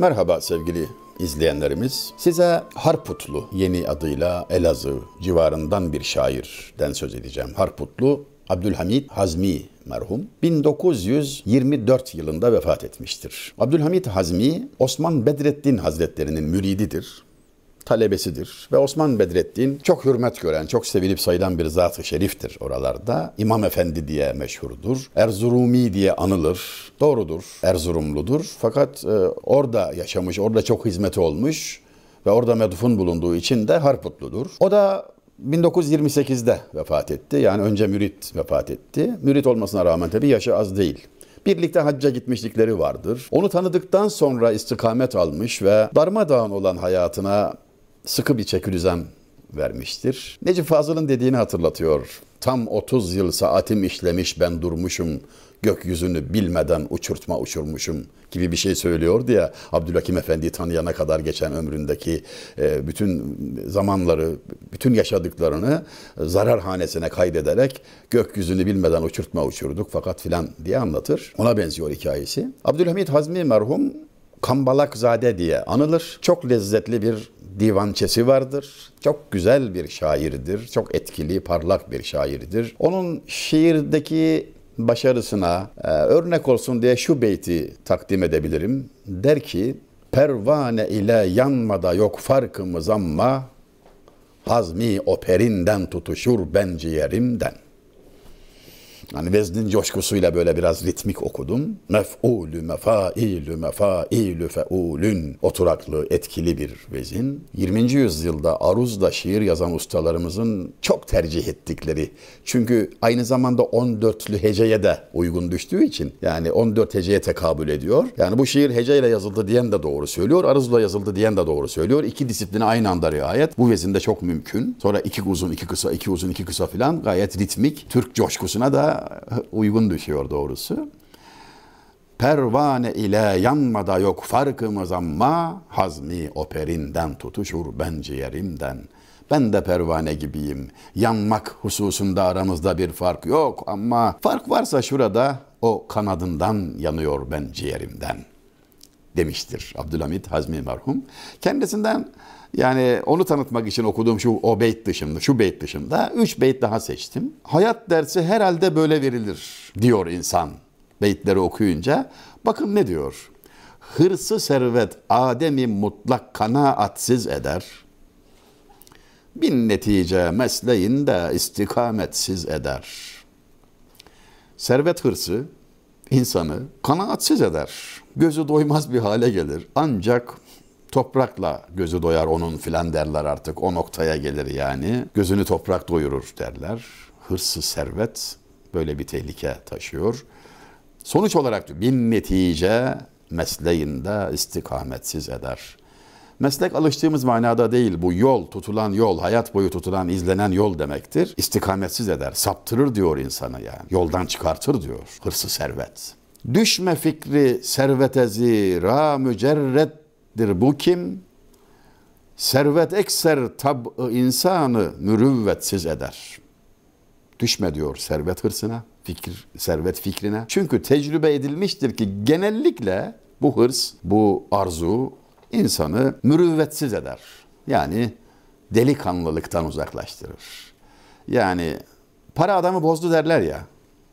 Merhaba sevgili izleyenlerimiz. Size Harputlu yeni adıyla Elazığ civarından bir şairden söz edeceğim. Harputlu Abdülhamit Hazmi merhum 1924 yılında vefat etmiştir. Abdülhamit Hazmi Osman Bedrettin Hazretlerinin mürididir talebesidir. Ve Osman Bedrettin çok hürmet gören, çok sevilip sayılan bir zat-ı şeriftir oralarda. İmam Efendi diye meşhurdur. Erzurumi diye anılır. Doğrudur, Erzurumludur. Fakat e, orada yaşamış, orada çok hizmeti olmuş ve orada medfun bulunduğu için de Harputludur. O da 1928'de vefat etti. Yani önce mürit vefat etti. Mürit olmasına rağmen tabii yaşı az değil. Birlikte hacca gitmişlikleri vardır. Onu tanıdıktan sonra istikamet almış ve darmadağın olan hayatına sıkı bir çekülüzem vermiştir. Necip Fazıl'ın dediğini hatırlatıyor. Tam 30 yıl saatim işlemiş ben durmuşum, gökyüzünü bilmeden uçurtma uçurmuşum gibi bir şey söylüyordu ya Abdülhakim Efendi'yi tanıyana kadar geçen ömründeki e, bütün zamanları, bütün yaşadıklarını zarar hanesine kaydederek gökyüzünü bilmeden uçurtma uçurduk fakat filan diye anlatır. Ona benziyor hikayesi. Abdülhamit Hazmi merhum Kambalakzade diye anılır. Çok lezzetli bir divançesi vardır. Çok güzel bir şairdir. Çok etkili, parlak bir şairdir. Onun şiirdeki başarısına e, örnek olsun diye şu beyti takdim edebilirim. Der ki, pervane ile yanmada yok farkımız ama hazmi operinden tutuşur ben ciğerimden.'' Hani veznin coşkusuyla böyle biraz ritmik okudum. Mef'ulü, mefailü, mefailü, feulün. Oturaklı, etkili bir vezin. 20. yüzyılda aruzda şiir yazan ustalarımızın çok tercih ettikleri. Çünkü aynı zamanda 14'lü heceye de uygun düştüğü için. Yani 14 heceye tekabül ediyor. Yani bu şiir heceyle yazıldı diyen de doğru söylüyor. Aruzla yazıldı diyen de doğru söylüyor. İki disipline aynı anda riayet. Bu vezinde çok mümkün. Sonra iki uzun, iki kısa, iki uzun, iki kısa filan gayet ritmik. Türk coşkusuna da uygun düşüyor doğrusu. Pervane ile yanmada yok farkımız ama hazmi operinden tutuşur ben ciğerimden. Ben de pervane gibiyim. Yanmak hususunda aramızda bir fark yok ama fark varsa şurada o kanadından yanıyor ben ciğerimden demiştir Abdülhamit Hazmi merhum. Kendisinden yani onu tanıtmak için okuduğum şu o beyt dışında, şu beyt dışında üç beyt daha seçtim. Hayat dersi herhalde böyle verilir diyor insan beytleri okuyunca. Bakın ne diyor? Hırsı servet Adem'i mutlak kanaatsiz eder. Bin netice mesleğinde istikametsiz eder. Servet hırsı insanı kanaatsiz eder. Gözü doymaz bir hale gelir. Ancak toprakla gözü doyar onun filan derler artık. O noktaya gelir yani. Gözünü toprak doyurur derler. Hırsız servet böyle bir tehlike taşıyor. Sonuç olarak bin netice mesleğinde istikametsiz eder. Meslek alıştığımız manada değil bu yol, tutulan yol, hayat boyu tutulan, izlenen yol demektir. İstikametsiz eder, saptırır diyor insanı yani. Yoldan çıkartır diyor hırsı servet. Düşme fikri servete zira mücerret dir bu kim? Servet ekser tab insanı mürüvvetsiz eder. Düşme diyor servet hırsına, fikir, servet fikrine. Çünkü tecrübe edilmiştir ki genellikle bu hırs, bu arzu insanı mürüvvetsiz eder. Yani delikanlılıktan uzaklaştırır. Yani para adamı bozdu derler ya.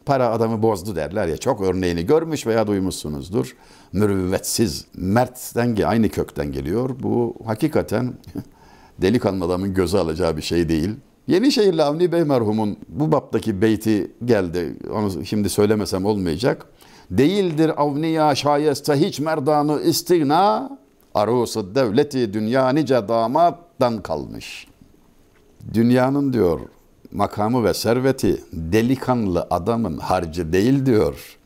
Para adamı bozdu derler ya. Çok örneğini görmüş veya duymuşsunuzdur mürüvvetsiz, mertten aynı kökten geliyor. Bu hakikaten delikanlı adamın göze alacağı bir şey değil. Yenişehirli Avni Bey merhumun bu baptaki beyti geldi. Onu şimdi söylemesem olmayacak. Değildir avniya şayeste hiç merdanı istigna, arusu devleti dünya nice damattan kalmış. Dünyanın diyor makamı ve serveti delikanlı adamın harcı değil diyor.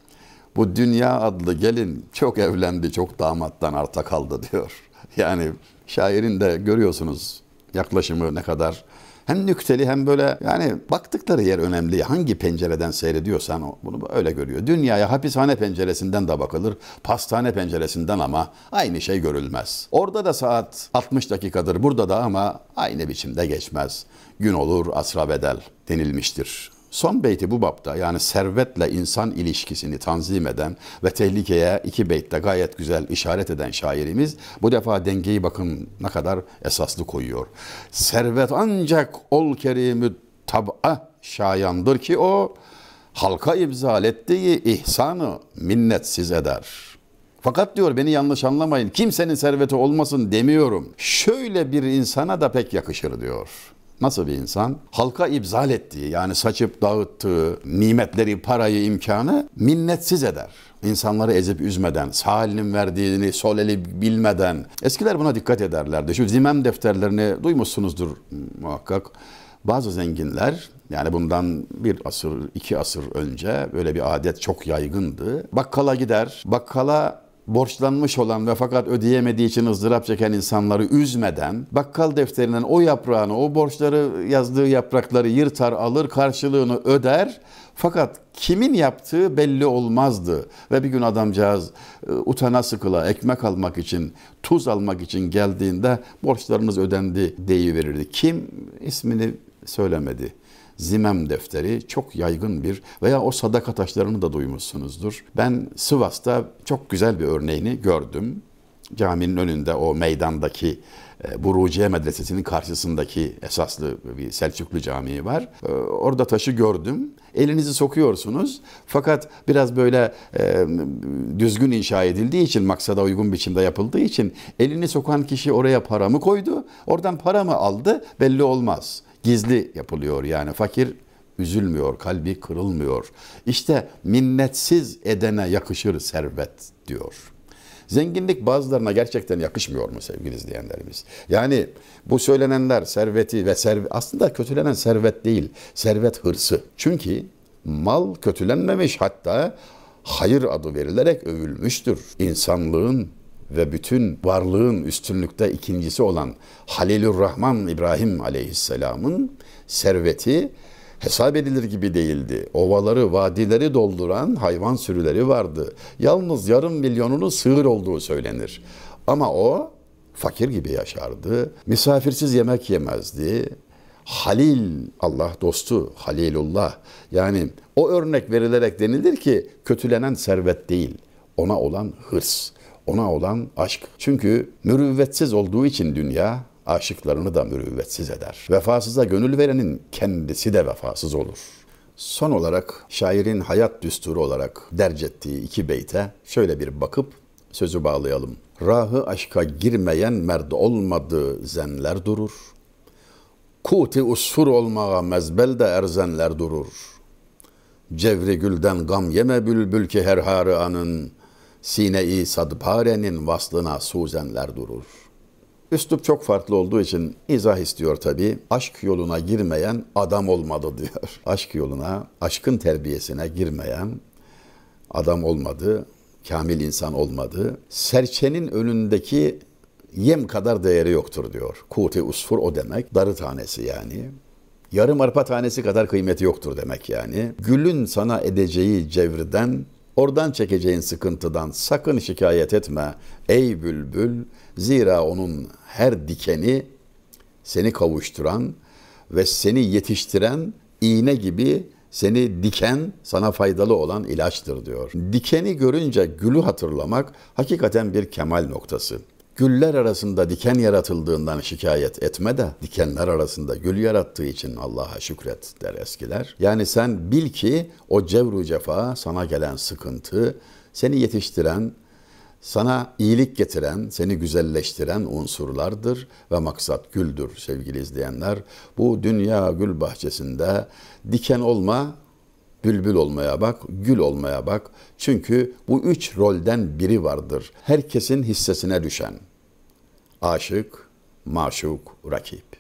Bu dünya adlı gelin çok evlendi, çok damattan arta kaldı diyor. Yani şairin de görüyorsunuz yaklaşımı ne kadar hem nükteli hem böyle yani baktıkları yer önemli. Hangi pencereden seyrediyorsan bunu öyle görüyor. Dünyaya hapishane penceresinden de bakılır, pastane penceresinden ama aynı şey görülmez. Orada da saat 60 dakikadır, burada da ama aynı biçimde geçmez. Gün olur asra bedel denilmiştir Son beyti bu bapta yani servetle insan ilişkisini tanzim eden ve tehlikeye iki beytte gayet güzel işaret eden şairimiz bu defa dengeyi bakın ne kadar esaslı koyuyor. Servet ancak ol kerimü tab'a şayandır ki o halka ibzal ettiği ihsanı minnetsiz eder. Fakat diyor beni yanlış anlamayın kimsenin serveti olmasın demiyorum. Şöyle bir insana da pek yakışır diyor. Nasıl bir insan? Halka ibzal ettiği yani saçıp dağıttığı nimetleri, parayı, imkanı minnetsiz eder. İnsanları ezip üzmeden, sağ elinin verdiğini sol eli bilmeden. Eskiler buna dikkat ederlerdi. Şu zimem defterlerini duymuşsunuzdur muhakkak. Bazı zenginler yani bundan bir asır, iki asır önce böyle bir adet çok yaygındı. Bakkala gider, bakkala borçlanmış olan ve fakat ödeyemediği için ızdırap çeken insanları üzmeden bakkal defterinden o yaprağını, o borçları yazdığı yaprakları yırtar alır karşılığını öder. Fakat kimin yaptığı belli olmazdı. Ve bir gün adamcağız e, utana sıkıla ekmek almak için, tuz almak için geldiğinde borçlarınız ödendi deyiverirdi. Kim ismini söylemedi. Zimem defteri çok yaygın bir veya o sadaka taşlarını da duymuşsunuzdur. Ben Sivas'ta çok güzel bir örneğini gördüm. Caminin önünde o meydandaki e, Buruciye Medresesi'nin karşısındaki esaslı bir Selçuklu Camii var. E, orada taşı gördüm. Elinizi sokuyorsunuz. Fakat biraz böyle e, düzgün inşa edildiği için, maksada uygun biçimde yapıldığı için elini sokan kişi oraya para mı koydu? Oradan para mı aldı? Belli olmaz gizli yapılıyor yani fakir üzülmüyor, kalbi kırılmıyor. İşte minnetsiz edene yakışır servet diyor. Zenginlik bazılarına gerçekten yakışmıyor mu sevgili izleyenlerimiz? Yani bu söylenenler serveti ve servet aslında kötülenen servet değil, servet hırsı. Çünkü mal kötülenmemiş hatta hayır adı verilerek övülmüştür. İnsanlığın ve bütün varlığın üstünlükte ikincisi olan Halilur Rahman İbrahim Aleyhisselam'ın serveti hesap edilir gibi değildi. Ovaları, vadileri dolduran hayvan sürüleri vardı. Yalnız yarım milyonunun sığır olduğu söylenir. Ama o fakir gibi yaşardı. Misafirsiz yemek yemezdi. Halil, Allah dostu, Halilullah. Yani o örnek verilerek denilir ki kötülenen servet değil, ona olan hırs ona olan aşk. Çünkü mürüvvetsiz olduğu için dünya aşıklarını da mürüvvetsiz eder. Vefasıza gönül verenin kendisi de vefasız olur. Son olarak şairin hayat düsturu olarak derc ettiği iki beyte şöyle bir bakıp sözü bağlayalım. Rahı aşka girmeyen merd olmadığı zenler durur. Kuti usfur olmağa mezbelde erzenler durur. Cevri gülden gam yeme bülbül ki her harı anın, Sine-i sadparenin vaslına suzenler durur. Üslup çok farklı olduğu için izah istiyor tabi. Aşk yoluna girmeyen adam olmadı diyor. Aşk yoluna, aşkın terbiyesine girmeyen adam olmadı, kamil insan olmadı. Serçenin önündeki yem kadar değeri yoktur diyor. Kuti usfur o demek. Darı tanesi yani. Yarım arpa tanesi kadar kıymeti yoktur demek yani. Gülün sana edeceği cevrden Oradan çekeceğin sıkıntıdan sakın şikayet etme ey bülbül. Zira onun her dikeni seni kavuşturan ve seni yetiştiren iğne gibi seni diken sana faydalı olan ilaçtır diyor. Dikeni görünce gülü hatırlamak hakikaten bir kemal noktası. Güller arasında diken yaratıldığından şikayet etme de dikenler arasında gül yarattığı için Allah'a şükret der eskiler. Yani sen bil ki o cevru cefa sana gelen sıkıntı seni yetiştiren, sana iyilik getiren, seni güzelleştiren unsurlardır ve maksat güldür sevgili izleyenler. Bu dünya gül bahçesinde diken olma, bülbül olmaya bak, gül olmaya bak. Çünkü bu üç rolden biri vardır. Herkesin hissesine düşen aşık, maşuk, rakip.